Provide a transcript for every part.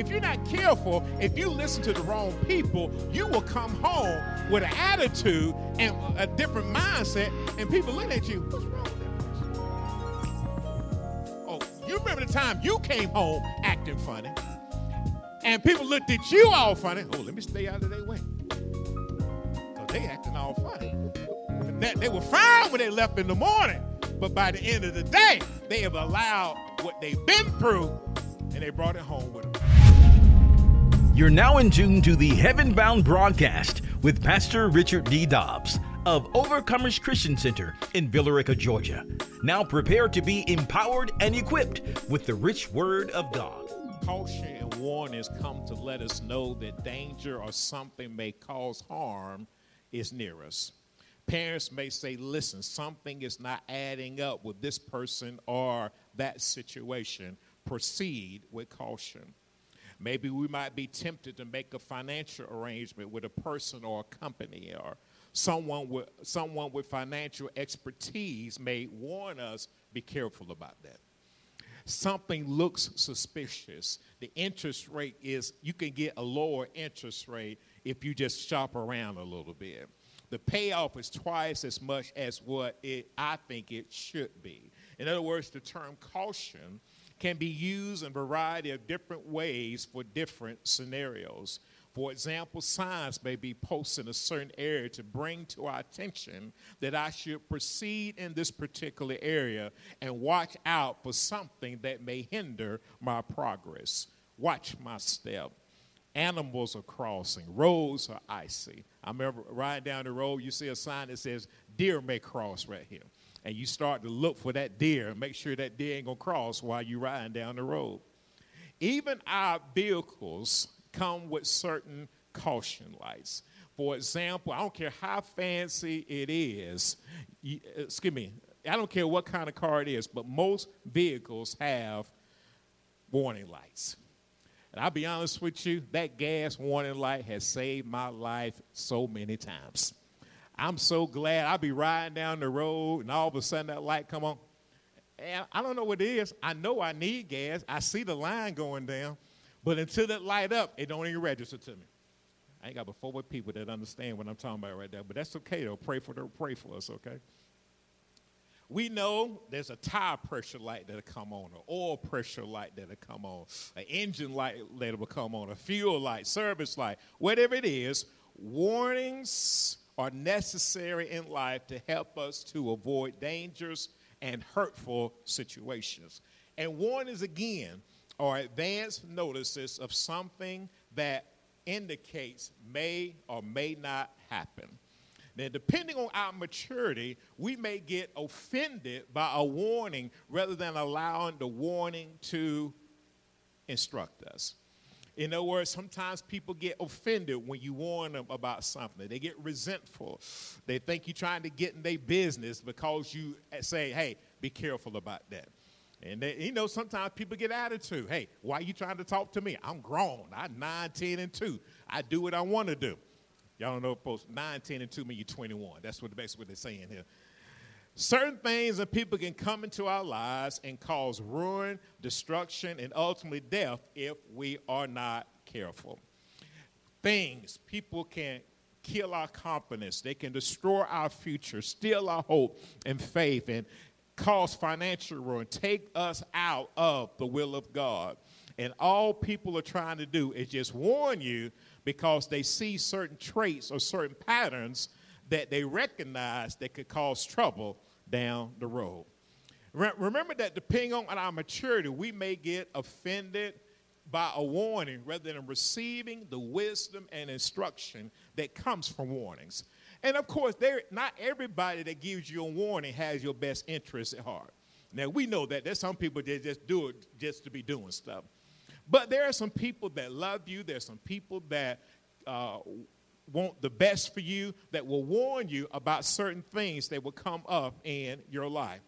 if you're not careful, if you listen to the wrong people, you will come home with an attitude and a different mindset, and people look at you, what's wrong with that person? Oh, you remember the time you came home acting funny, and people looked at you all funny. Oh, let me stay out of their way. Because they acting all funny. That, they were fine when they left in the morning, but by the end of the day, they have allowed what they've been through and they brought it home with them. You're now in tune to the Heaven Bound broadcast with Pastor Richard D. Dobbs of Overcomers Christian Center in Villa Rica, Georgia. Now prepare to be empowered and equipped with the rich word of God. Caution and warnings come to let us know that danger or something may cause harm is near us. Parents may say, listen, something is not adding up with this person or that situation. Proceed with caution. Maybe we might be tempted to make a financial arrangement with a person or a company or someone with someone with financial expertise may warn us be careful about that. Something looks suspicious. The interest rate is you can get a lower interest rate if you just shop around a little bit the payoff is twice as much as what it, I think it should be. In other words, the term caution can be used in a variety of different ways for different scenarios. For example, signs may be posted in a certain area to bring to our attention that I should proceed in this particular area and watch out for something that may hinder my progress. Watch my step. Animals are crossing, roads are icy. I remember riding down the road, you see a sign that says deer may cross right here. And you start to look for that deer and make sure that deer ain't gonna cross while you're riding down the road. Even our vehicles come with certain caution lights. For example, I don't care how fancy it is, you, excuse me, I don't care what kind of car it is, but most vehicles have warning lights. And I'll be honest with you, that gas warning light has saved my life so many times. I'm so glad I'll be riding down the road and all of a sudden that light come on. And I don't know what it is. I know I need gas. I see the line going down. But until that light up, it don't even register to me. I ain't got but four people that understand what I'm talking about right there. But that's okay though. Pray for them, pray for us, okay? We know there's a tire pressure light that'll come on, an oil pressure light that'll come on, an engine light that'll come on, a fuel light, service light, whatever it is. Warnings are necessary in life to help us to avoid dangers and hurtful situations. And warnings, again, are advance notices of something that indicates may or may not happen. Now, depending on our maturity, we may get offended by a warning rather than allowing the warning to instruct us. In other words, sometimes people get offended when you warn them about something. They get resentful. They think you're trying to get in their business because you say, hey, be careful about that. And they, you know, sometimes people get attitude. Hey, why are you trying to talk to me? I'm grown. I'm 9, 10, and 2. I do what I want to do. Y'all don't know, folks, 9, 10, and 2 mean you're 21. That's what basically what they're saying here. Certain things and people can come into our lives and cause ruin, destruction, and ultimately death if we are not careful. Things, people can kill our confidence, they can destroy our future, steal our hope and faith, and cause financial ruin, take us out of the will of God. And all people are trying to do is just warn you because they see certain traits or certain patterns that they recognize that could cause trouble down the road. Re- remember that depending on our maturity, we may get offended by a warning rather than receiving the wisdom and instruction that comes from warnings. And of course, there not everybody that gives you a warning has your best interest at heart. Now we know that there's some people that just do it just to be doing stuff. But there are some people that love you. There's some people that uh, want the best for you, that will warn you about certain things that will come up in your life.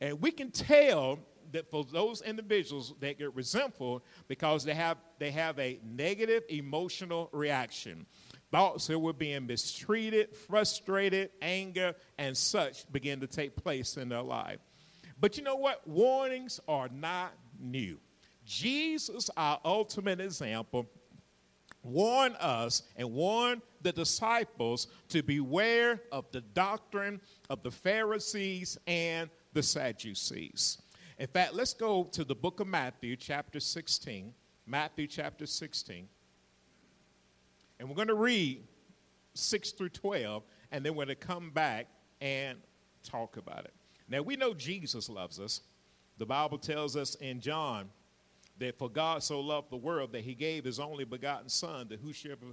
And we can tell that for those individuals that get resentful because they have they have a negative emotional reaction. Thoughts that we're being mistreated frustrated anger and such begin to take place in their life. But you know what? Warnings are not new. Jesus, our ultimate example, warned us and warn the disciples to beware of the doctrine of the Pharisees and the Sadducees. In fact, let's go to the book of Matthew, chapter 16. Matthew, chapter 16. And we're going to read 6 through 12, and then we're going to come back and talk about it. Now, we know Jesus loves us. The Bible tells us in John that for God so loved the world that he gave his only begotten Son, that whosoever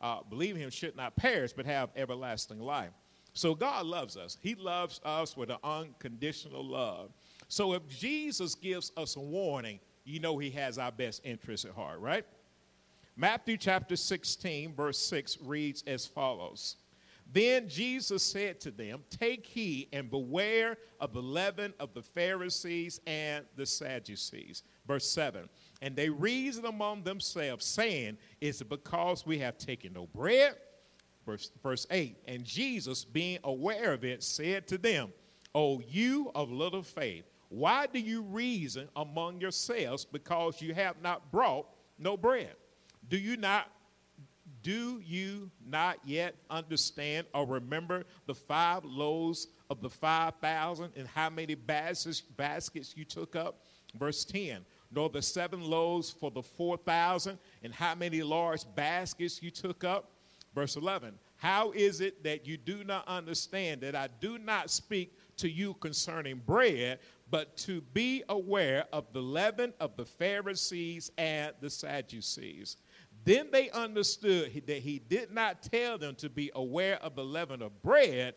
uh, believe him should not perish but have everlasting life. So God loves us. He loves us with an unconditional love. So if Jesus gives us a warning, you know he has our best interest at heart, right? Matthew chapter 16, verse 6 reads as follows Then Jesus said to them, Take heed and beware of the leaven of the Pharisees and the Sadducees. Verse 7 And they reasoned among themselves, saying, Is it because we have taken no bread? Verse, verse 8 And Jesus, being aware of it, said to them, O you of little faith, why do you reason among yourselves because you have not brought no bread? Do you not do you not yet understand or remember the five loaves of the 5,000 and how many baskets, baskets you took up? Verse 10 nor the seven loaves for the 4,000, and how many large baskets you took up. Verse 11 How is it that you do not understand that I do not speak to you concerning bread, but to be aware of the leaven of the Pharisees and the Sadducees? Then they understood that he did not tell them to be aware of the leaven of bread,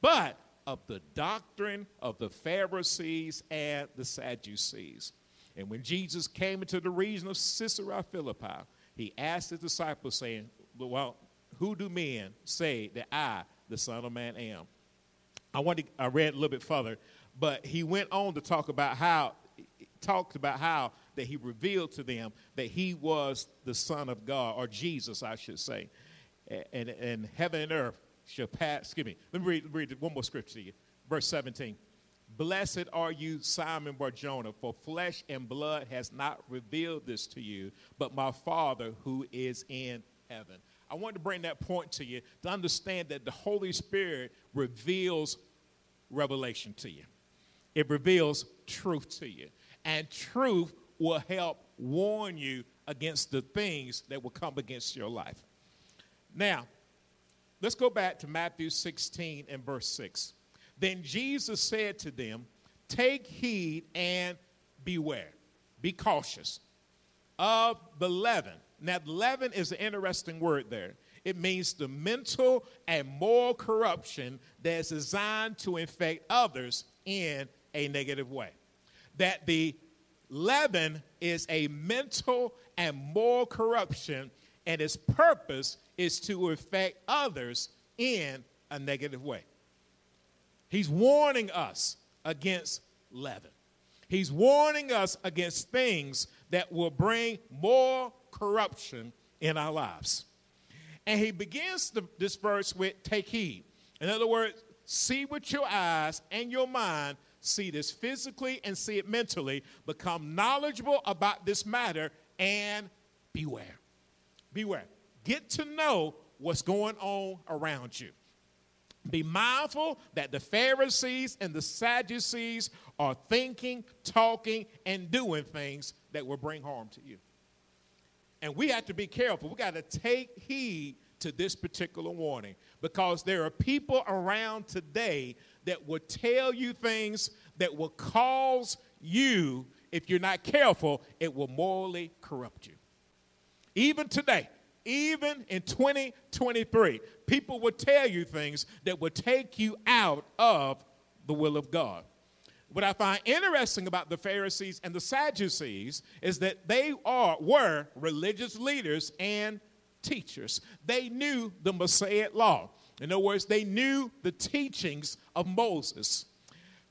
but of the doctrine of the Pharisees and the Sadducees. And when Jesus came into the region of Caesarea Philippi, he asked his disciples, saying, Well, who do men say that I, the Son of Man, am? I want to, I read a little bit further, but he went on to talk about how talked about how that he revealed to them that he was the Son of God, or Jesus, I should say. And, and heaven and earth shall pass. Excuse me. Let me read, read one more scripture to you. Verse 17. Blessed are you, Simon Barjona, for flesh and blood has not revealed this to you, but my Father who is in heaven. I want to bring that point to you to understand that the Holy Spirit reveals revelation to you. It reveals truth to you. And truth will help warn you against the things that will come against your life. Now, let's go back to Matthew 16 and verse 6. Then Jesus said to them, Take heed and beware. Be cautious of the leaven. Now, leaven is an interesting word there. It means the mental and moral corruption that's designed to infect others in a negative way. That the leaven is a mental and moral corruption, and its purpose is to affect others in a negative way. He's warning us against leaven. He's warning us against things that will bring more corruption in our lives. And he begins the, this verse with take heed. In other words, see with your eyes and your mind, see this physically and see it mentally, become knowledgeable about this matter, and beware. Beware. Get to know what's going on around you. Be mindful that the Pharisees and the Sadducees are thinking, talking, and doing things that will bring harm to you. And we have to be careful. We got to take heed to this particular warning because there are people around today that will tell you things that will cause you, if you're not careful, it will morally corrupt you. Even today, even in 2023, people will tell you things that will take you out of the will of God. What I find interesting about the Pharisees and the Sadducees is that they are were religious leaders and teachers. They knew the Mosaic law. In other words, they knew the teachings of Moses.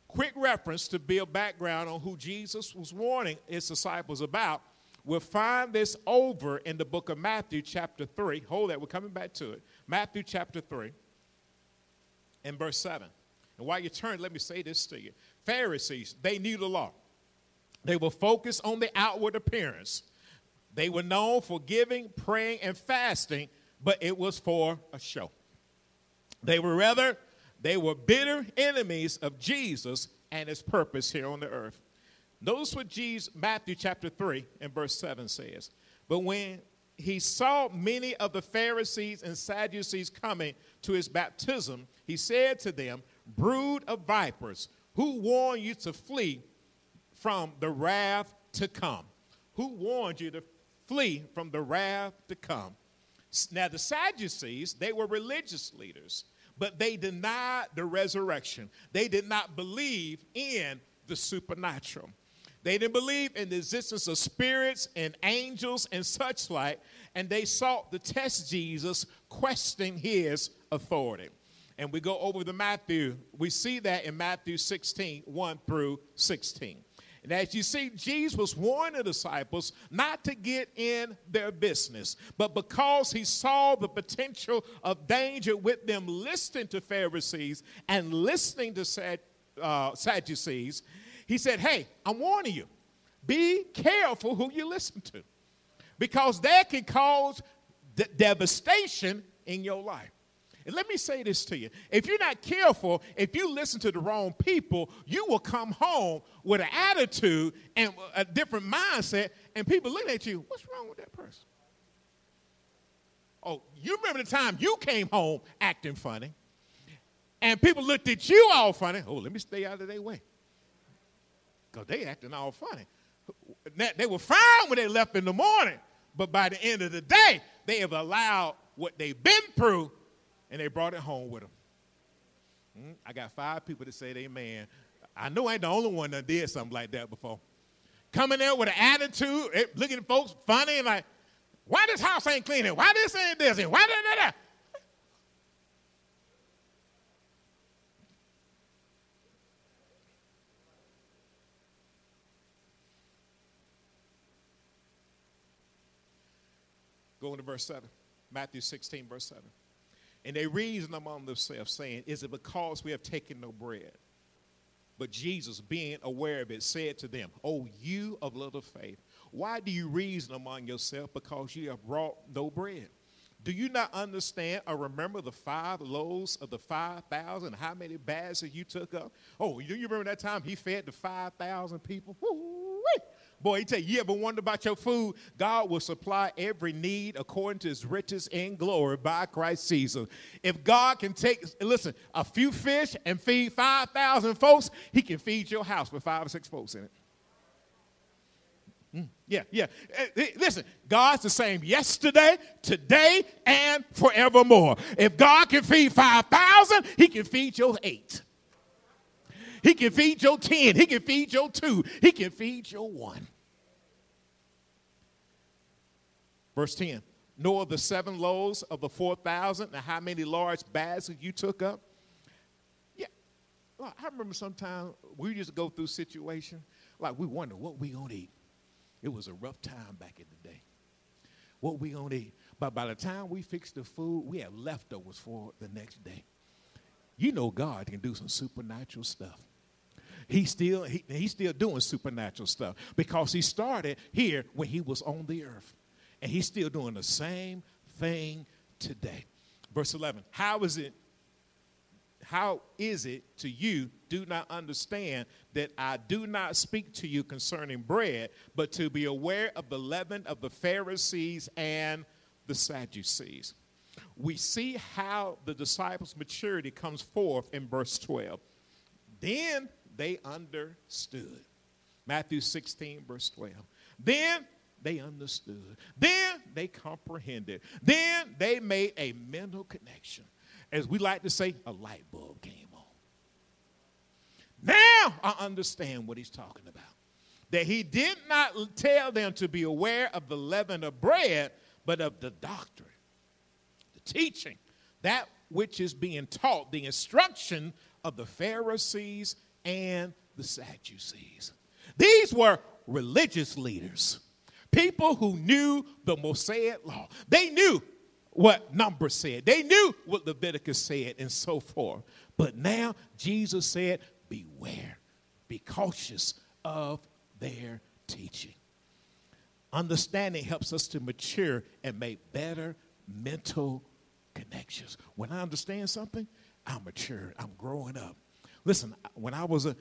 Quick reference to build background on who Jesus was warning his disciples about We'll find this over in the book of Matthew, chapter 3. Hold that, we're coming back to it. Matthew, chapter 3, and verse 7. And while you turn, let me say this to you Pharisees, they knew the law. They were focused on the outward appearance. They were known for giving, praying, and fasting, but it was for a show. They were rather, they were bitter enemies of Jesus and his purpose here on the earth. Notice what Jesus, Matthew chapter 3 and verse 7 says. But when he saw many of the Pharisees and Sadducees coming to his baptism, he said to them, Brood of vipers, who warned you to flee from the wrath to come? Who warned you to flee from the wrath to come? Now, the Sadducees, they were religious leaders, but they denied the resurrection. They did not believe in the supernatural. They didn't believe in the existence of spirits and angels and such like, and they sought to test Jesus, questioning his authority. And we go over to Matthew, we see that in Matthew 16, 1 through 16. And as you see, Jesus was warning the disciples not to get in their business, but because he saw the potential of danger with them listening to Pharisees and listening to uh, Sadducees, he said, Hey, I'm warning you. Be careful who you listen to because that can cause de- devastation in your life. And let me say this to you. If you're not careful, if you listen to the wrong people, you will come home with an attitude and a different mindset, and people looking at you, what's wrong with that person? Oh, you remember the time you came home acting funny, and people looked at you all funny. Oh, let me stay out of their way because they acting all funny. They were fine when they left in the morning, but by the end of the day, they have allowed what they've been through and they brought it home with them. Mm, I got five people that said amen. I know I ain't the only one that did something like that before. Coming there with an attitude, eh, looking at folks funny and like, why this house ain't clean? Why this ain't this? And why da, da, da? Going to verse 7. Matthew 16, verse 7. And they reasoned among themselves, saying, Is it because we have taken no bread? But Jesus, being aware of it, said to them, Oh, you of little faith, why do you reason among yourselves because you have brought no bread? Do you not understand or remember the five loaves of the 5,000? How many baskets you took up? Oh, do you remember that time he fed the 5,000 people? Woo-wee. Boy, he tell you, you ever wonder about your food? God will supply every need according to his riches in glory by Christ Jesus. If God can take, listen, a few fish and feed 5,000 folks, he can feed your house with five or six folks in it. Mm, yeah, yeah. Uh, listen, God's the same yesterday, today, and forevermore. If God can feed 5,000, he can feed your eight. He can feed your 10. He can feed your two. He can feed your one. Verse 10 Nor the seven loaves of the 4,000 and how many large baskets you took up. Yeah, I remember sometimes we to go through situations like we wonder what we gonna eat. It was a rough time back in the day. What we gonna eat? But by the time we fix the food, we have leftovers for the next day. You know God can do some supernatural stuff. He's still, he, he's still doing supernatural stuff because he started here when he was on the earth. And he's still doing the same thing today. Verse 11 How is it? How is it to you do not understand that I do not speak to you concerning bread, but to be aware of the leaven of the Pharisees and the Sadducees? We see how the disciples' maturity comes forth in verse 12. Then they understood. Matthew 16, verse 12. Then they understood. Then they comprehended. Then they made a mental connection. As we like to say, a light bulb came on. Now I understand what he's talking about. That he did not tell them to be aware of the leaven of bread, but of the doctrine, the teaching, that which is being taught, the instruction of the Pharisees and the Sadducees. These were religious leaders, people who knew the Mosaic law. They knew what Numbers said, they knew what Leviticus said, and so forth. But now Jesus said, Beware, be cautious of their teaching. Understanding helps us to mature and make better mental connections. When I understand something, I'm mature. I'm growing up. Listen, when I was a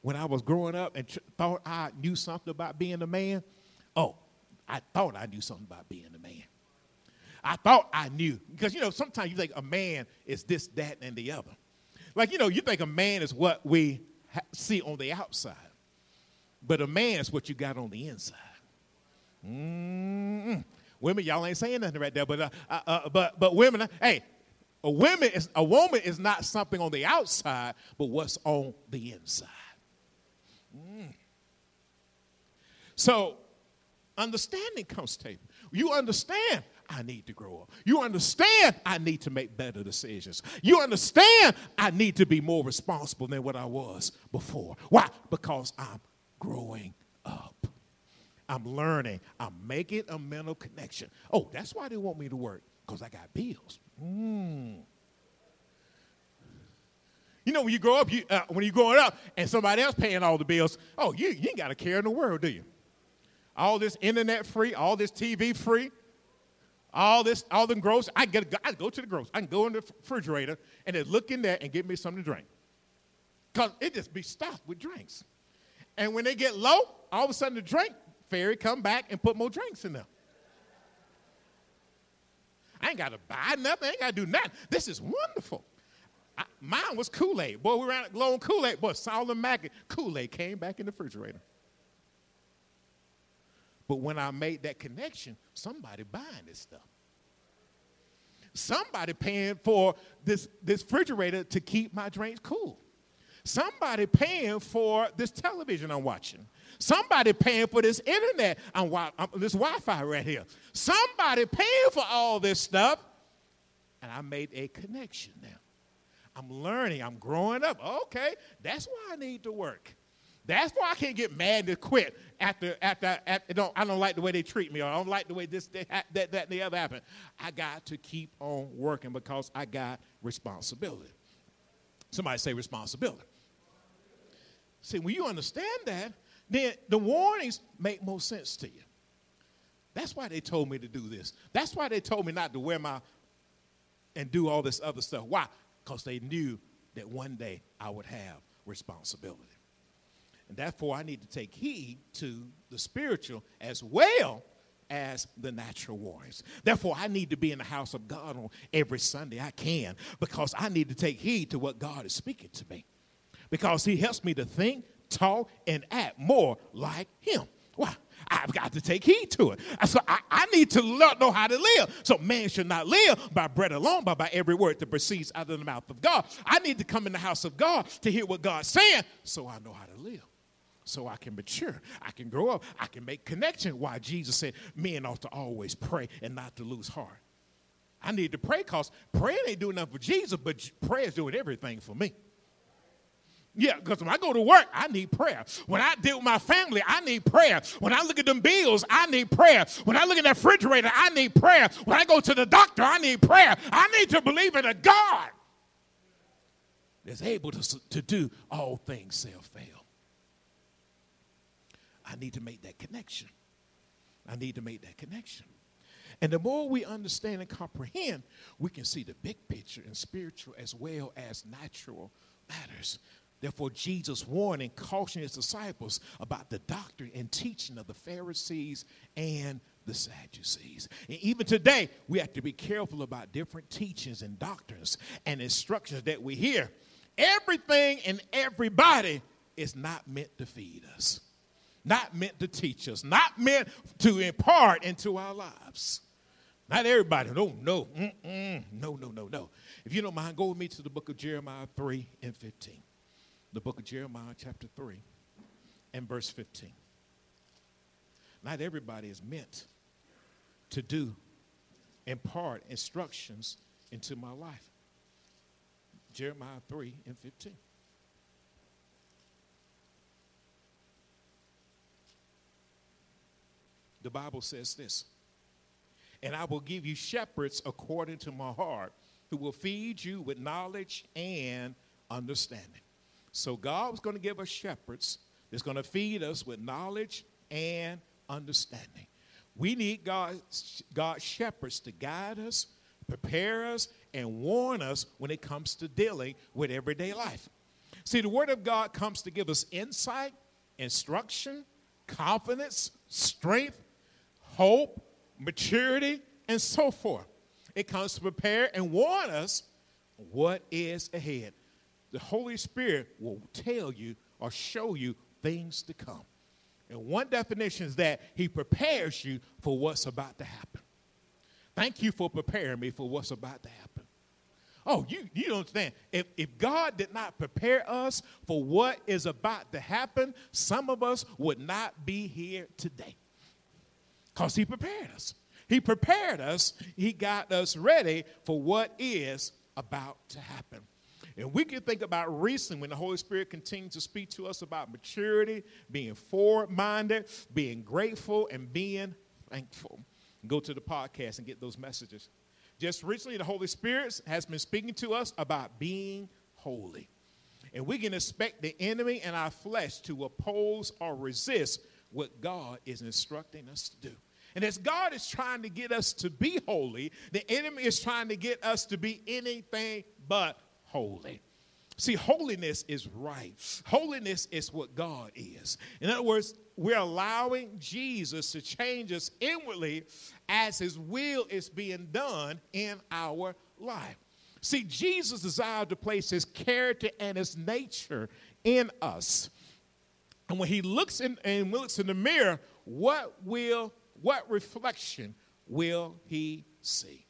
when I was growing up and thought I knew something about being a man, oh, I thought I knew something about being a man. I thought I knew because you know sometimes you think a man is this, that, and the other. Like you know, you think a man is what we ha- see on the outside, but a man is what you got on the inside. Mm-mm. Women, y'all ain't saying nothing right there, but uh, uh, uh, but but women, uh, hey, a woman is a woman is not something on the outside, but what's on the inside. Mm. So, understanding comes to table. You understand I need to grow up. You understand I need to make better decisions. You understand I need to be more responsible than what I was before. Why? Because I'm growing up. I'm learning. I'm making a mental connection. Oh, that's why they want me to work, because I got bills. Mm. You know, when you grow up, you, uh, when you're growing up and somebody else paying all the bills, oh, you, you ain't got a care in the world, do you? All this internet free, all this TV free, all this, all the groceries. I get, I go to the grocery. I can go in the refrigerator and then look in there and get me something to drink. Cause it just be stocked with drinks. And when they get low, all of a sudden the drink fairy come back and put more drinks in there. I ain't got to buy nothing. I ain't got to do nothing. This is wonderful. I, mine was Kool Aid. Boy, we ran low on Kool Aid. Boy, Solomon Mack, Kool Aid came back in the refrigerator. But when I made that connection, somebody buying this stuff. Somebody paying for this, this refrigerator to keep my drinks cool. Somebody paying for this television I'm watching. Somebody paying for this internet, I'm, I'm, this Wi-Fi right here. Somebody paying for all this stuff, and I made a connection now. I'm learning. I'm growing up. Okay, that's why I need to work. That's why I can't get mad to quit after after, after don't, I don't like the way they treat me or I don't like the way this that that, that and the other happened. I got to keep on working because I got responsibility. Somebody say responsibility. See, when you understand that, then the warnings make more sense to you. That's why they told me to do this. That's why they told me not to wear my and do all this other stuff. Why? Because they knew that one day I would have responsibility. Therefore, I need to take heed to the spiritual as well as the natural warnings. Therefore, I need to be in the house of God on every Sunday I can because I need to take heed to what God is speaking to me because He helps me to think, talk, and act more like Him. Why? I've got to take heed to it. So I, I need to know how to live. So man should not live by bread alone, but by every word that proceeds out of the mouth of God. I need to come in the house of God to hear what God's saying so I know how to live. So I can mature. I can grow up. I can make connection. Why Jesus said men ought to always pray and not to lose heart. I need to pray because praying ain't doing nothing for Jesus, but prayer is doing everything for me. Yeah, because when I go to work, I need prayer. When I deal with my family, I need prayer. When I look at them bills, I need prayer. When I look at that refrigerator, I need prayer. When I go to the doctor, I need prayer. I need to believe in a God that's able to, to do all things self fail. I need to make that connection. I need to make that connection. And the more we understand and comprehend, we can see the big picture in spiritual as well as natural matters. Therefore, Jesus warned and cautioned his disciples about the doctrine and teaching of the Pharisees and the Sadducees. And even today, we have to be careful about different teachings and doctrines and instructions that we hear. Everything and everybody is not meant to feed us, not meant to teach us, not meant to impart into our lives. Not everybody. No, no, mm-mm, no, no, no, no. If you don't mind, go with me to the book of Jeremiah 3 and 15 the book of Jeremiah, chapter 3, and verse 15. Not everybody is meant to do, impart instructions into my life. Jeremiah 3 and 15. The Bible says this And I will give you shepherds according to my heart, who will feed you with knowledge and understanding. So God was going to give us shepherds that's going to feed us with knowledge and understanding. We need God's, God shepherds to guide us, prepare us, and warn us when it comes to dealing with everyday life. See, the Word of God comes to give us insight, instruction, confidence, strength, hope, maturity, and so forth. It comes to prepare and warn us what is ahead. The Holy Spirit will tell you or show you things to come. And one definition is that He prepares you for what's about to happen. Thank you for preparing me for what's about to happen. Oh, you, you don't understand. If, if God did not prepare us for what is about to happen, some of us would not be here today. Because He prepared us. He prepared us, He got us ready for what is about to happen. And we can think about recently when the Holy Spirit continues to speak to us about maturity, being forward minded, being grateful, and being thankful. Go to the podcast and get those messages. Just recently, the Holy Spirit has been speaking to us about being holy. And we can expect the enemy and our flesh to oppose or resist what God is instructing us to do. And as God is trying to get us to be holy, the enemy is trying to get us to be anything but holy. See, holiness is right. Holiness is what God is. In other words, we're allowing Jesus to change us inwardly as his will is being done in our life. See, Jesus desired to place his character and his nature in us. And when he looks in and looks in the mirror, what will what reflection will he see?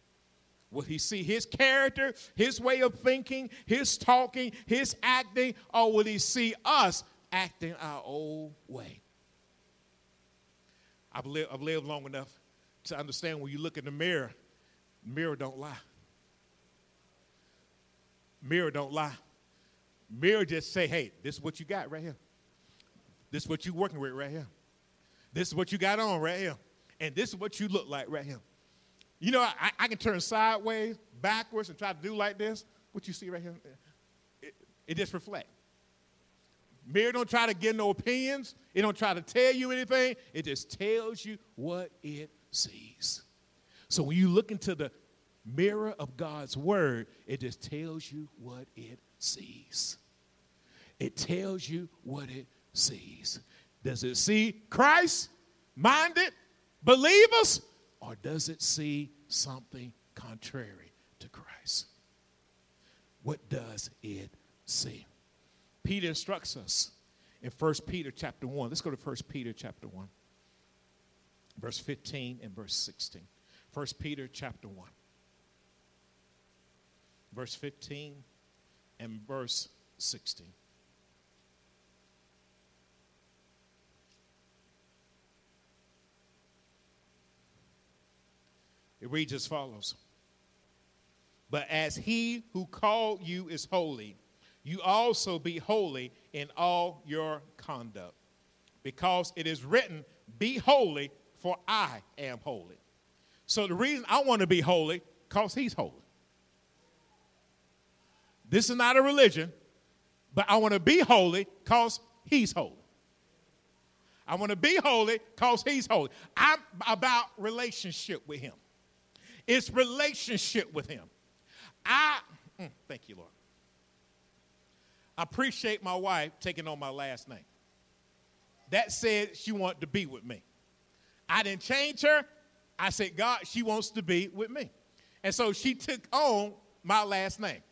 Will he see his character, his way of thinking, his talking, his acting, or will he see us acting our old way? I've lived, I've lived long enough to understand when you look in the mirror, mirror don't lie. Mirror don't lie. Mirror just say, hey, this is what you got right here. This is what you're working with right here. This is what you got on right here. And this is what you look like right here. You know, I, I can turn sideways, backwards, and try to do like this. What you see right here, it, it just reflects. Mirror don't try to get no opinions. It don't try to tell you anything. It just tells you what it sees. So when you look into the mirror of God's word, it just tells you what it sees. It tells you what it sees. Does it see Christ minded believers or does it see something contrary to Christ? What does it see? Peter instructs us in 1 Peter chapter 1. Let's go to 1 Peter chapter 1, verse 15 and verse 16. 1 Peter chapter 1, verse 15 and verse 16. It reads as follows But as he who called you is holy, you also be holy in all your conduct. Because it is written, Be holy, for I am holy. So the reason I want to be holy, because he's holy. This is not a religion, but I want to be holy because he's holy. I want to be holy because he's holy. I'm about relationship with him. It's relationship with Him. I, mm, thank you, Lord. I appreciate my wife taking on my last name. That said, she wanted to be with me. I didn't change her. I said, God, she wants to be with me. And so she took on my last name.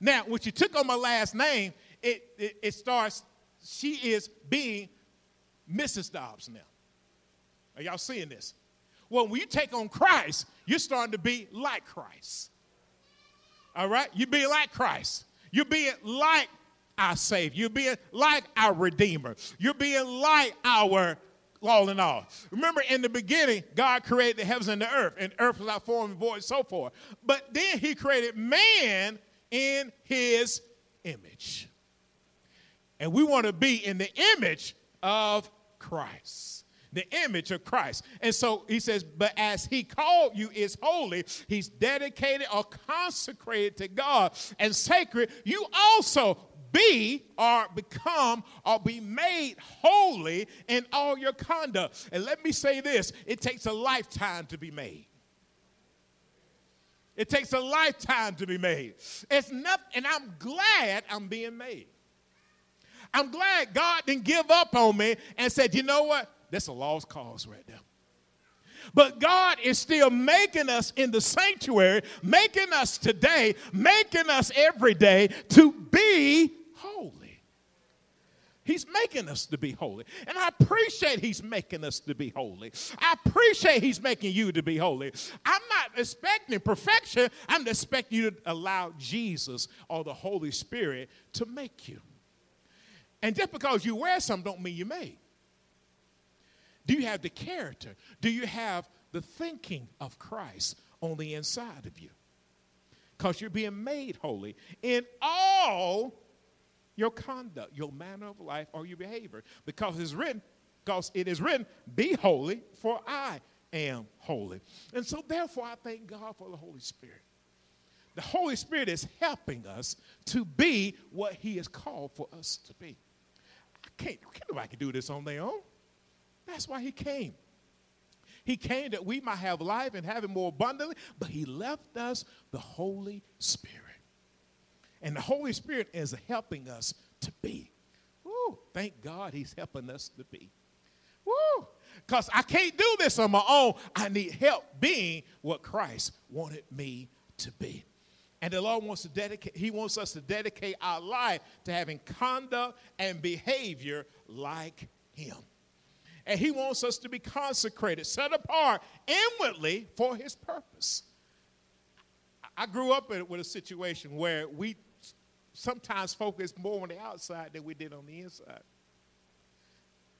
Now, when she took on my last name, it, it, it starts, she is being Mrs. Dobbs now. Are y'all seeing this? Well, when you take on Christ, you're starting to be like Christ. All right? You're being like Christ. You're being like our Savior. You're being like our Redeemer. You're being like our all in all. Remember, in the beginning, God created the heavens and the earth, and earth was out form and void, and so forth. But then He created man in His image. And we want to be in the image of Christ the image of Christ. And so he says, But as he called you is holy, he's dedicated or consecrated to God and sacred, you also be or become or be made holy in all your conduct. And let me say this it takes a lifetime to be made. It takes a lifetime to be made. It's nothing, and I'm glad I'm being made. I'm glad God didn't give up on me and said, you know what? That's a lost cause right there. But God is still making us in the sanctuary, making us today, making us every day to be holy. He's making us to be holy. And I appreciate He's making us to be holy. I appreciate He's making you to be holy. I'm not expecting perfection, I'm expecting you to allow Jesus or the Holy Spirit to make you. And just because you wear something don't mean you're made. Do you have the character? Do you have the thinking of Christ on the inside of you? Because you're being made holy in all your conduct, your manner of life, or your behavior. Because it's written, because it is written, be holy, for I am holy. And so therefore I thank God for the Holy Spirit. The Holy Spirit is helping us to be what He has called for us to be. I can't, can't nobody can do this on their own. That's why he came. He came that we might have life and have it more abundantly, but he left us the Holy Spirit. And the Holy Spirit is helping us to be. Woo, thank God he's helping us to be. Woo, because I can't do this on my own. I need help being what Christ wanted me to be. And the Lord wants to dedicate, He wants us to dedicate our life to having conduct and behavior like Him. And He wants us to be consecrated, set apart inwardly for His purpose. I grew up with a situation where we sometimes focus more on the outside than we did on the inside.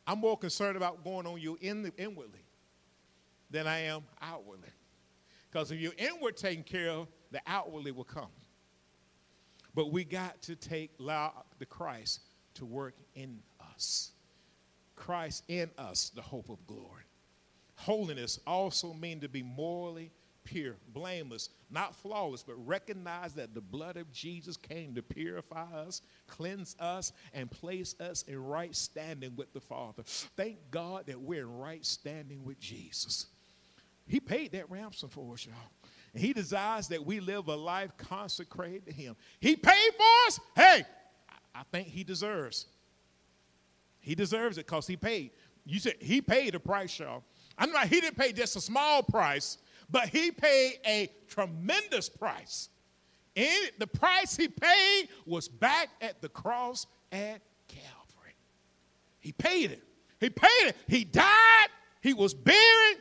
I'm more concerned about going on you in the, inwardly than I am outwardly. Because if you're inward taken care of, the outwardly will come. But we got to take allow the Christ to work in us. Christ in us, the hope of glory. Holiness also means to be morally pure, blameless, not flawless, but recognize that the blood of Jesus came to purify us, cleanse us, and place us in right standing with the Father. Thank God that we're in right standing with Jesus. He paid that ransom for us, y'all. He desires that we live a life consecrated to him. He paid for us. Hey, I think he deserves he deserves it because he paid. You said he paid a price, y'all. I'm not, he didn't pay just a small price, but he paid a tremendous price. And the price he paid was back at the cross at Calvary. He paid it. He paid it. He died. He was buried.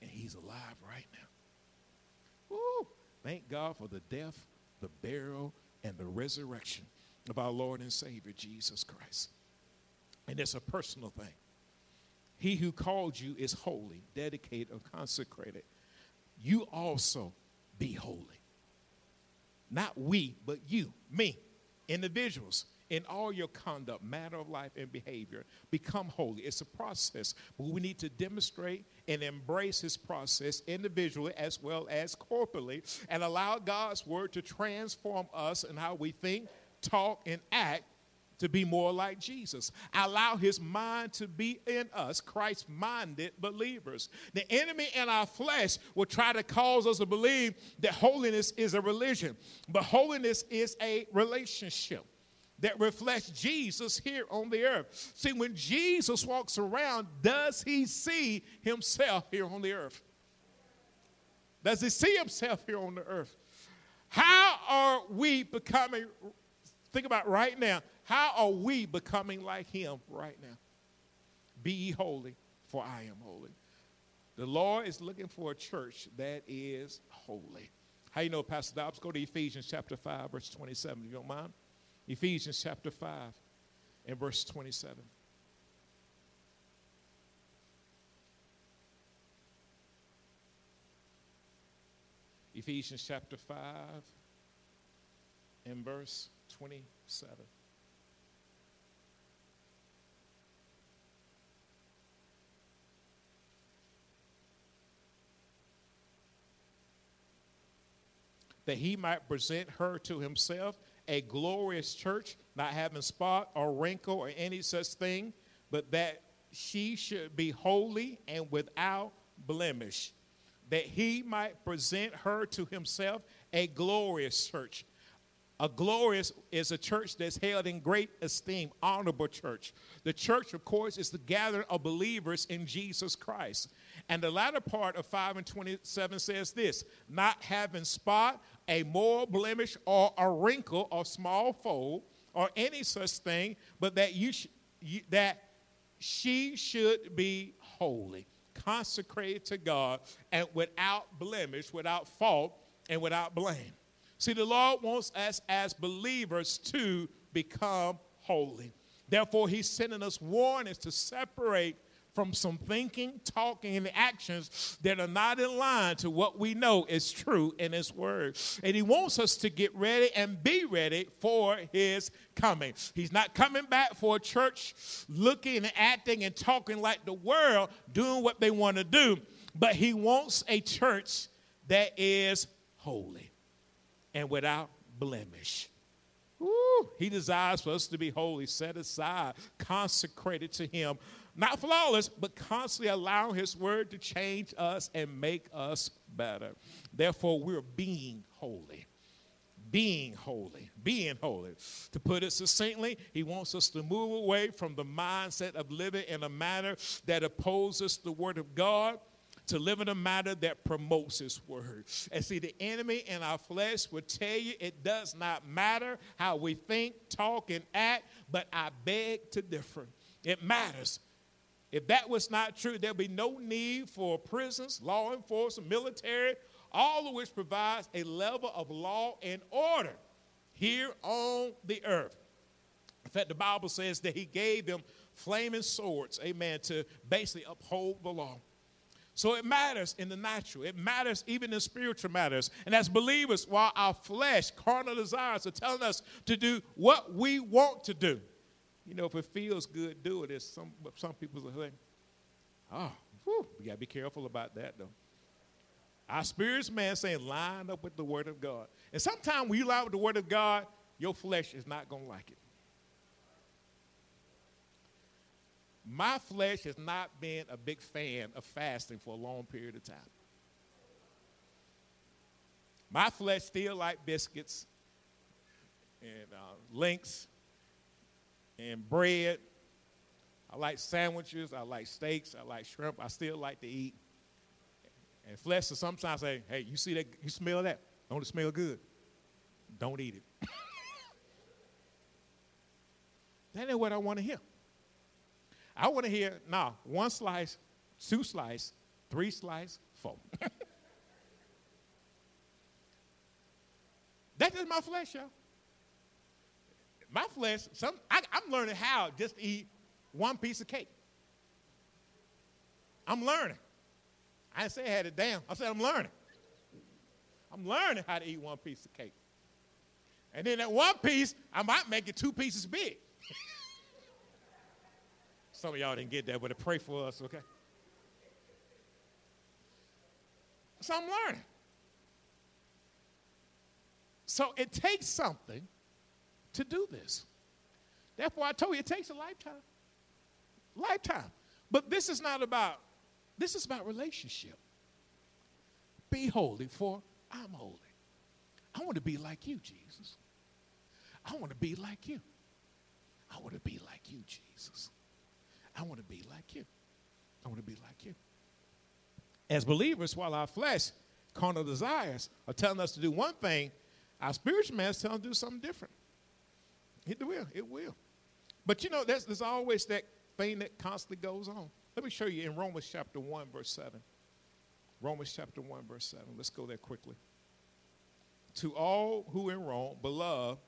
And he's alive right now. Woo. Thank God for the death, the burial, and the resurrection of our Lord and Savior, Jesus Christ. And it's a personal thing. He who called you is holy, dedicated, or consecrated. You also be holy. Not we, but you, me, individuals, in all your conduct, matter of life, and behavior, become holy. It's a process, but we need to demonstrate and embrace this process individually as well as corporately and allow God's Word to transform us in how we think, talk, and act to be more like Jesus. Allow his mind to be in us, Christ minded believers. The enemy in our flesh will try to cause us to believe that holiness is a religion, but holiness is a relationship that reflects Jesus here on the earth. See, when Jesus walks around, does he see himself here on the earth? Does he see himself here on the earth? How are we becoming? Think about right now. How are we becoming like him right now? Be ye holy, for I am holy. The Lord is looking for a church that is holy. How you know, Pastor Dobbs? Go to Ephesians chapter 5, verse 27, if you don't mind. Ephesians chapter 5 and verse 27. Ephesians chapter 5 and verse 27. That he might present her to himself a glorious church, not having spot or wrinkle or any such thing, but that she should be holy and without blemish, that he might present her to himself a glorious church. A glorious is a church that's held in great esteem, honorable church. The church, of course, is the gathering of believers in Jesus Christ. And the latter part of 5 and 27 says this not having spot, a moral blemish, or a wrinkle, or small fold, or any such thing, but that you, sh- you that she should be holy, consecrated to God, and without blemish, without fault, and without blame. See, the Lord wants us as believers to become holy. Therefore, He's sending us warnings to separate from some thinking, talking, and actions that are not in line to what we know is true in His Word. And He wants us to get ready and be ready for His coming. He's not coming back for a church looking and acting and talking like the world, doing what they want to do, but He wants a church that is holy and without blemish. Woo, he desires for us to be holy, set aside, consecrated to Him. Not flawless, but constantly allow His Word to change us and make us better. Therefore, we're being holy. Being holy. Being holy. To put it succinctly, He wants us to move away from the mindset of living in a manner that opposes the Word of God to live in a manner that promotes His word. And see, the enemy in our flesh will tell you it does not matter how we think, talk, and act, but I beg to differ. It matters. If that was not true, there'd be no need for prisons, law enforcement, military, all of which provides a level of law and order here on the earth. In fact, the Bible says that he gave them flaming swords, amen, to basically uphold the law. So it matters in the natural. It matters even in spiritual matters. And as believers, while our flesh, carnal desires are telling us to do what we want to do, you know, if it feels good, do it. As some some people are saying, oh, whew, we gotta be careful about that though. Our spirits, man, saying line up with the Word of God. And sometimes when you line up with the Word of God, your flesh is not gonna like it. My flesh has not been a big fan of fasting for a long period of time. My flesh still like biscuits and uh, links and bread. I like sandwiches. I like steaks. I like shrimp. I still like to eat. And flesh will sometimes say, hey, you see that? You smell that? Don't it smell good? Don't eat it. that ain't what I want to hear. I want to hear, nah, one slice, two slice, three slice, four. That's my flesh, y'all. My flesh, some, I, I'm learning how just to eat one piece of cake. I'm learning. I didn't say I had it down. I said I'm learning. I'm learning how to eat one piece of cake. And then that one piece, I might make it two pieces big. Some of y'all didn't get that, but pray for us, okay? So I'm learning. So it takes something to do this. Therefore, I told you it takes a lifetime. Lifetime. But this is not about, this is about relationship. Be holy, for I'm holy. I want to be like you, Jesus. I want to be like you. I want to be like you, Jesus. I want to be like you. I want to be like you. As believers, while our flesh, carnal desires are telling us to do one thing, our spiritual man is telling us to do something different. It will. It will. But you know, there's, there's always that thing that constantly goes on. Let me show you in Romans chapter 1, verse 7. Romans chapter 1, verse 7. Let's go there quickly. To all who in Rome, beloved,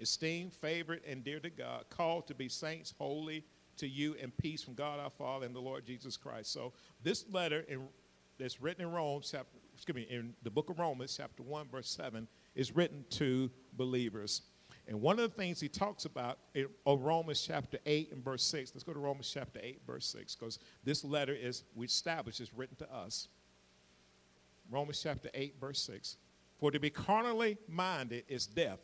esteemed, favored, and dear to God, called to be saints, holy, to you and peace from God our Father and the Lord Jesus Christ. So this letter in, that's written in Rome, chapter, excuse me, in the book of Romans, chapter 1, verse 7, is written to believers. And one of the things he talks about in Romans chapter 8 and verse 6, let's go to Romans chapter 8, verse 6, because this letter is, we establish, is written to us. Romans chapter 8, verse 6. For to be carnally minded is death,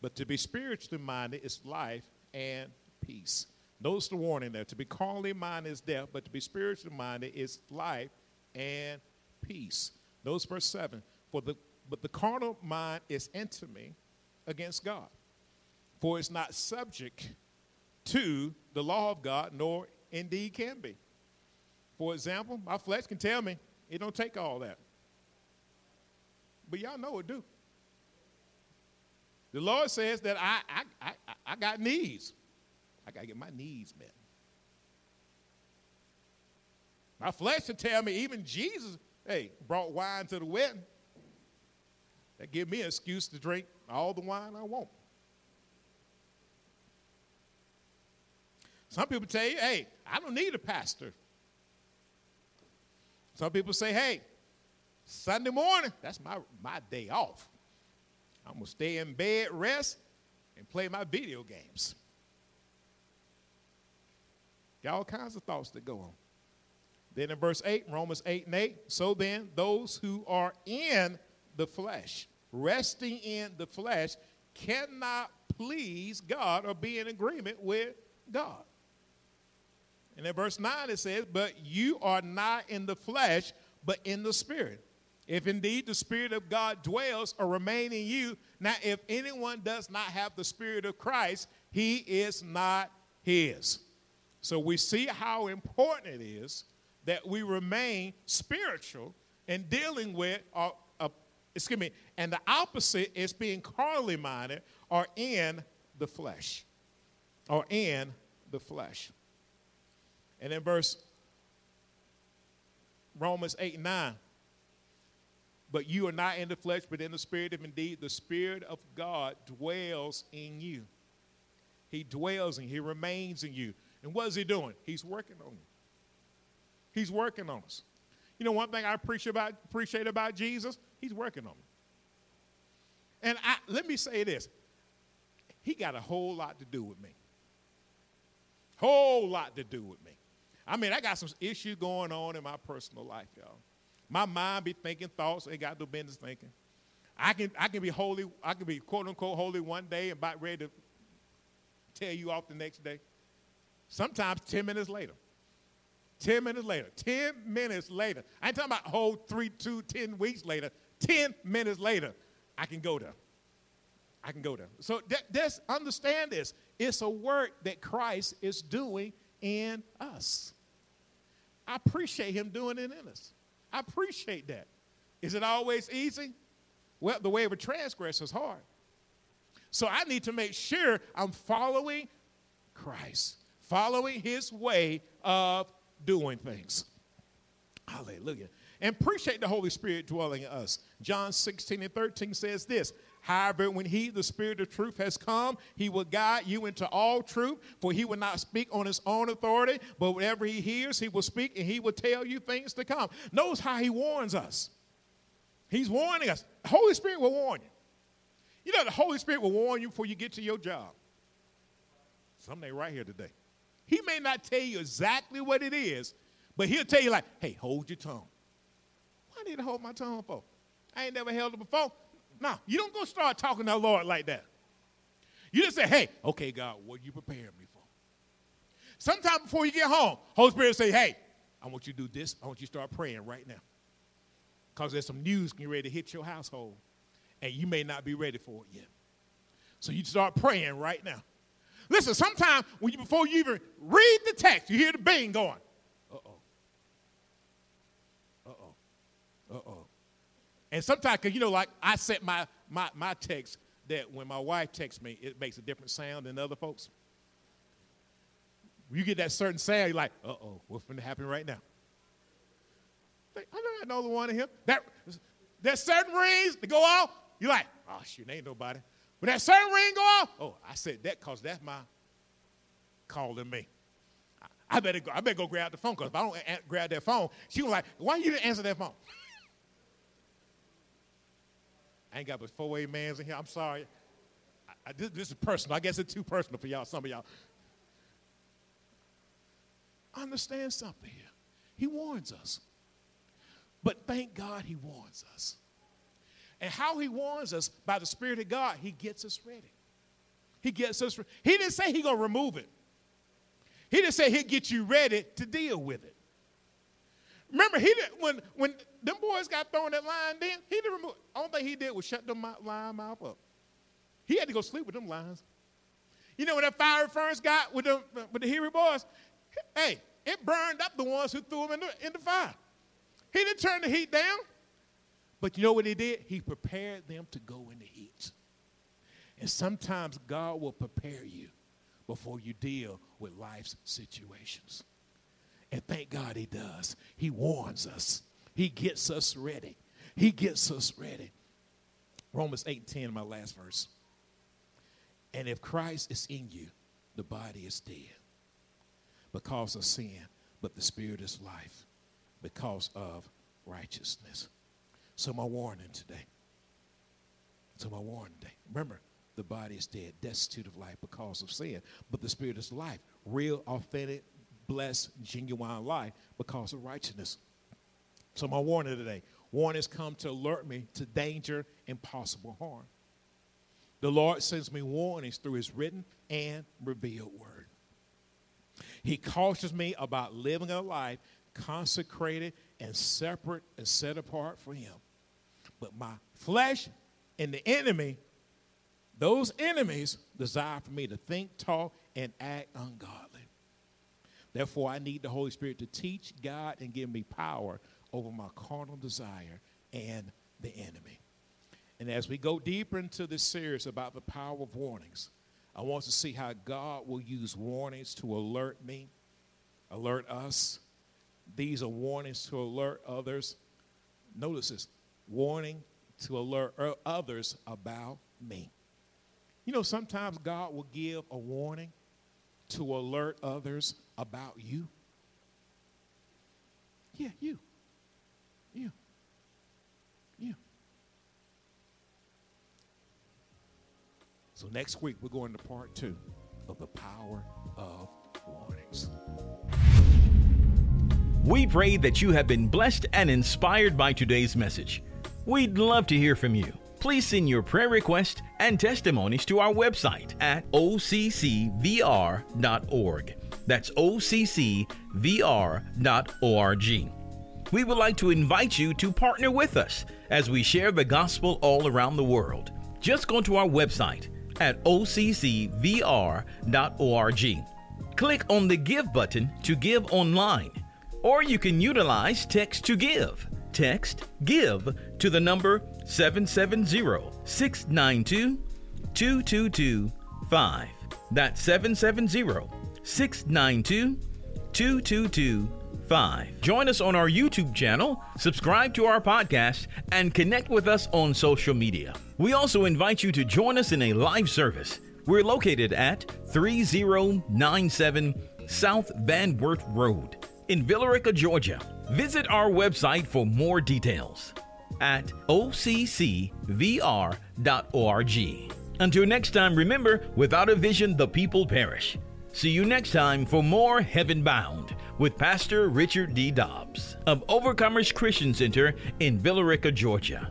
But to be spiritually minded is life and peace. Notice the warning there. To be carnally minded is death, but to be spiritually minded is life and peace. Notice verse 7. For the but the carnal mind is enmity against God. For it's not subject to the law of God, nor indeed can be. For example, my flesh can tell me it don't take all that. But y'all know it do. The Lord says that I, I, I, I got needs. I got to get my needs met. My flesh will tell me even Jesus, hey, brought wine to the wedding. That give me an excuse to drink all the wine I want. Some people tell you, hey, I don't need a pastor. Some people say, hey, Sunday morning, that's my, my day off. I'm going to stay in bed, rest, and play my video games. Got all kinds of thoughts that go on. Then in verse 8, Romans 8 and 8, so then those who are in the flesh, resting in the flesh, cannot please God or be in agreement with God. And in verse 9 it says, But you are not in the flesh, but in the spirit. If indeed the Spirit of God dwells or remain in you, now if anyone does not have the Spirit of Christ, he is not his. So we see how important it is that we remain spiritual in dealing with, uh, uh, excuse me, and the opposite is being carnally minded or in the flesh. Or in the flesh. And in verse Romans 8 and 9, but you are not in the flesh, but in the spirit, if indeed the spirit of God dwells in you. He dwells in you, he remains in you. And what is he doing? He's working on you. He's working on us. You know, one thing I appreciate about, appreciate about Jesus, he's working on me. And I, let me say this he got a whole lot to do with me. Whole lot to do with me. I mean, I got some issues going on in my personal life, y'all. My mind be thinking thoughts ain't got no business thinking. I can I can be holy, I can be quote unquote holy one day and about ready to tell you off the next day. Sometimes 10 minutes later. 10 minutes later. 10 minutes later. I ain't talking about whole three, two, 10 weeks later. 10 minutes later, I can go there. I can go there. So that's understand this. It's a work that Christ is doing in us. I appreciate him doing it in us. I appreciate that. Is it always easy? Well, the way of a transgressor is hard. So I need to make sure I'm following Christ, following his way of doing things. Hallelujah. And appreciate the Holy Spirit dwelling in us. John 16 and 13 says this However, when he, the Spirit of truth, has come, he will guide you into all truth, for he will not speak on his own authority, but whatever he hears, he will speak, and he will tell you things to come. Notice how he warns us. He's warning us. The Holy Spirit will warn you. You know, the Holy Spirit will warn you before you get to your job. Something right here today. He may not tell you exactly what it is, but he'll tell you, like, hey, hold your tongue. Why need to hold my tongue for? I ain't never held it before. No, you don't go start talking to the Lord like that. You just say, hey, okay, God, what are you preparing me for? Sometime before you get home, Holy Spirit say, hey, I want you to do this. I want you to start praying right now. Because there's some news getting ready to hit your household, and you may not be ready for it yet. So you start praying right now. Listen, sometimes when you before you even read the text, you hear the bing going. Uh-oh. Uh-oh. Uh-oh. And sometimes, cause you know, like I set my, my, my text that when my wife texts me, it makes a different sound than other folks. You get that certain sound, you're like, uh oh, what's going to happen right now? I know I know the one in here. That, that certain rings that go off, you're like, oh, shit, ain't nobody. But that certain ring go off, oh, I said that because that's my calling me. I better go, I better go grab the phone because if I don't grab that phone, she was like, why you didn't answer that phone? I ain't got but four amens in here. I'm sorry. I, I, this, this, is personal. I guess it's too personal for y'all, some of y'all. Understand something here. He warns us. But thank God he warns us. And how he warns us by the Spirit of God, he gets us ready. He gets us. He didn't say he gonna remove it. He didn't say he'll get you ready to deal with it. Remember, he did when when them boys got thrown that line. Then he didn't remove. Only thing he did was shut them line mouth up. He had to go sleep with them lions. You know when that fire first got with the with the Hebrew boys, hey, it burned up the ones who threw them in the, in the fire. He didn't turn the heat down. But you know what he did? He prepared them to go in the heat. And sometimes God will prepare you before you deal with life's situations. And thank God he does. He warns us, he gets us ready. He gets us ready. Romans 8 and 10, my last verse. And if Christ is in you, the body is dead because of sin, but the spirit is life because of righteousness. So, my warning today. So, my warning today. Remember, the body is dead, destitute of life because of sin, but the spirit is life, real, authentic, blessed, genuine life because of righteousness. So, my warning today warnings come to alert me to danger and possible harm. The Lord sends me warnings through his written and revealed word. He cautions me about living a life consecrated and separate and set apart for him. But my flesh and the enemy, those enemies, desire for me to think, talk, and act ungodly. Therefore, I need the Holy Spirit to teach, God, and give me power over my carnal desire and the enemy. And as we go deeper into this series about the power of warnings, I want to see how God will use warnings to alert me, alert us. These are warnings to alert others. Notice this warning to alert others about me. You know, sometimes God will give a warning to alert others about you. Yeah, you. You. You. So next week, we're going to part two of the power of warnings. We pray that you have been blessed and inspired by today's message. We'd love to hear from you. Please send your prayer request and testimonies to our website at occvr.org. That's occvr.org. We would like to invite you to partner with us as we share the gospel all around the world. Just go to our website at occvr.org. Click on the Give button to give online, or you can utilize Text to Give. Text GIVE to the number 770 692 2225. That's 770 692 2225. Join us on our YouTube channel, subscribe to our podcast, and connect with us on social media. We also invite you to join us in a live service. We're located at 3097 South Van Wert Road in Villa Rica, Georgia. Visit our website for more details at occvr.org. Until next time, remember without a vision, the people perish. See you next time for more Heaven Bound with Pastor Richard D. Dobbs of Overcomers Christian Center in Villa Rica, Georgia.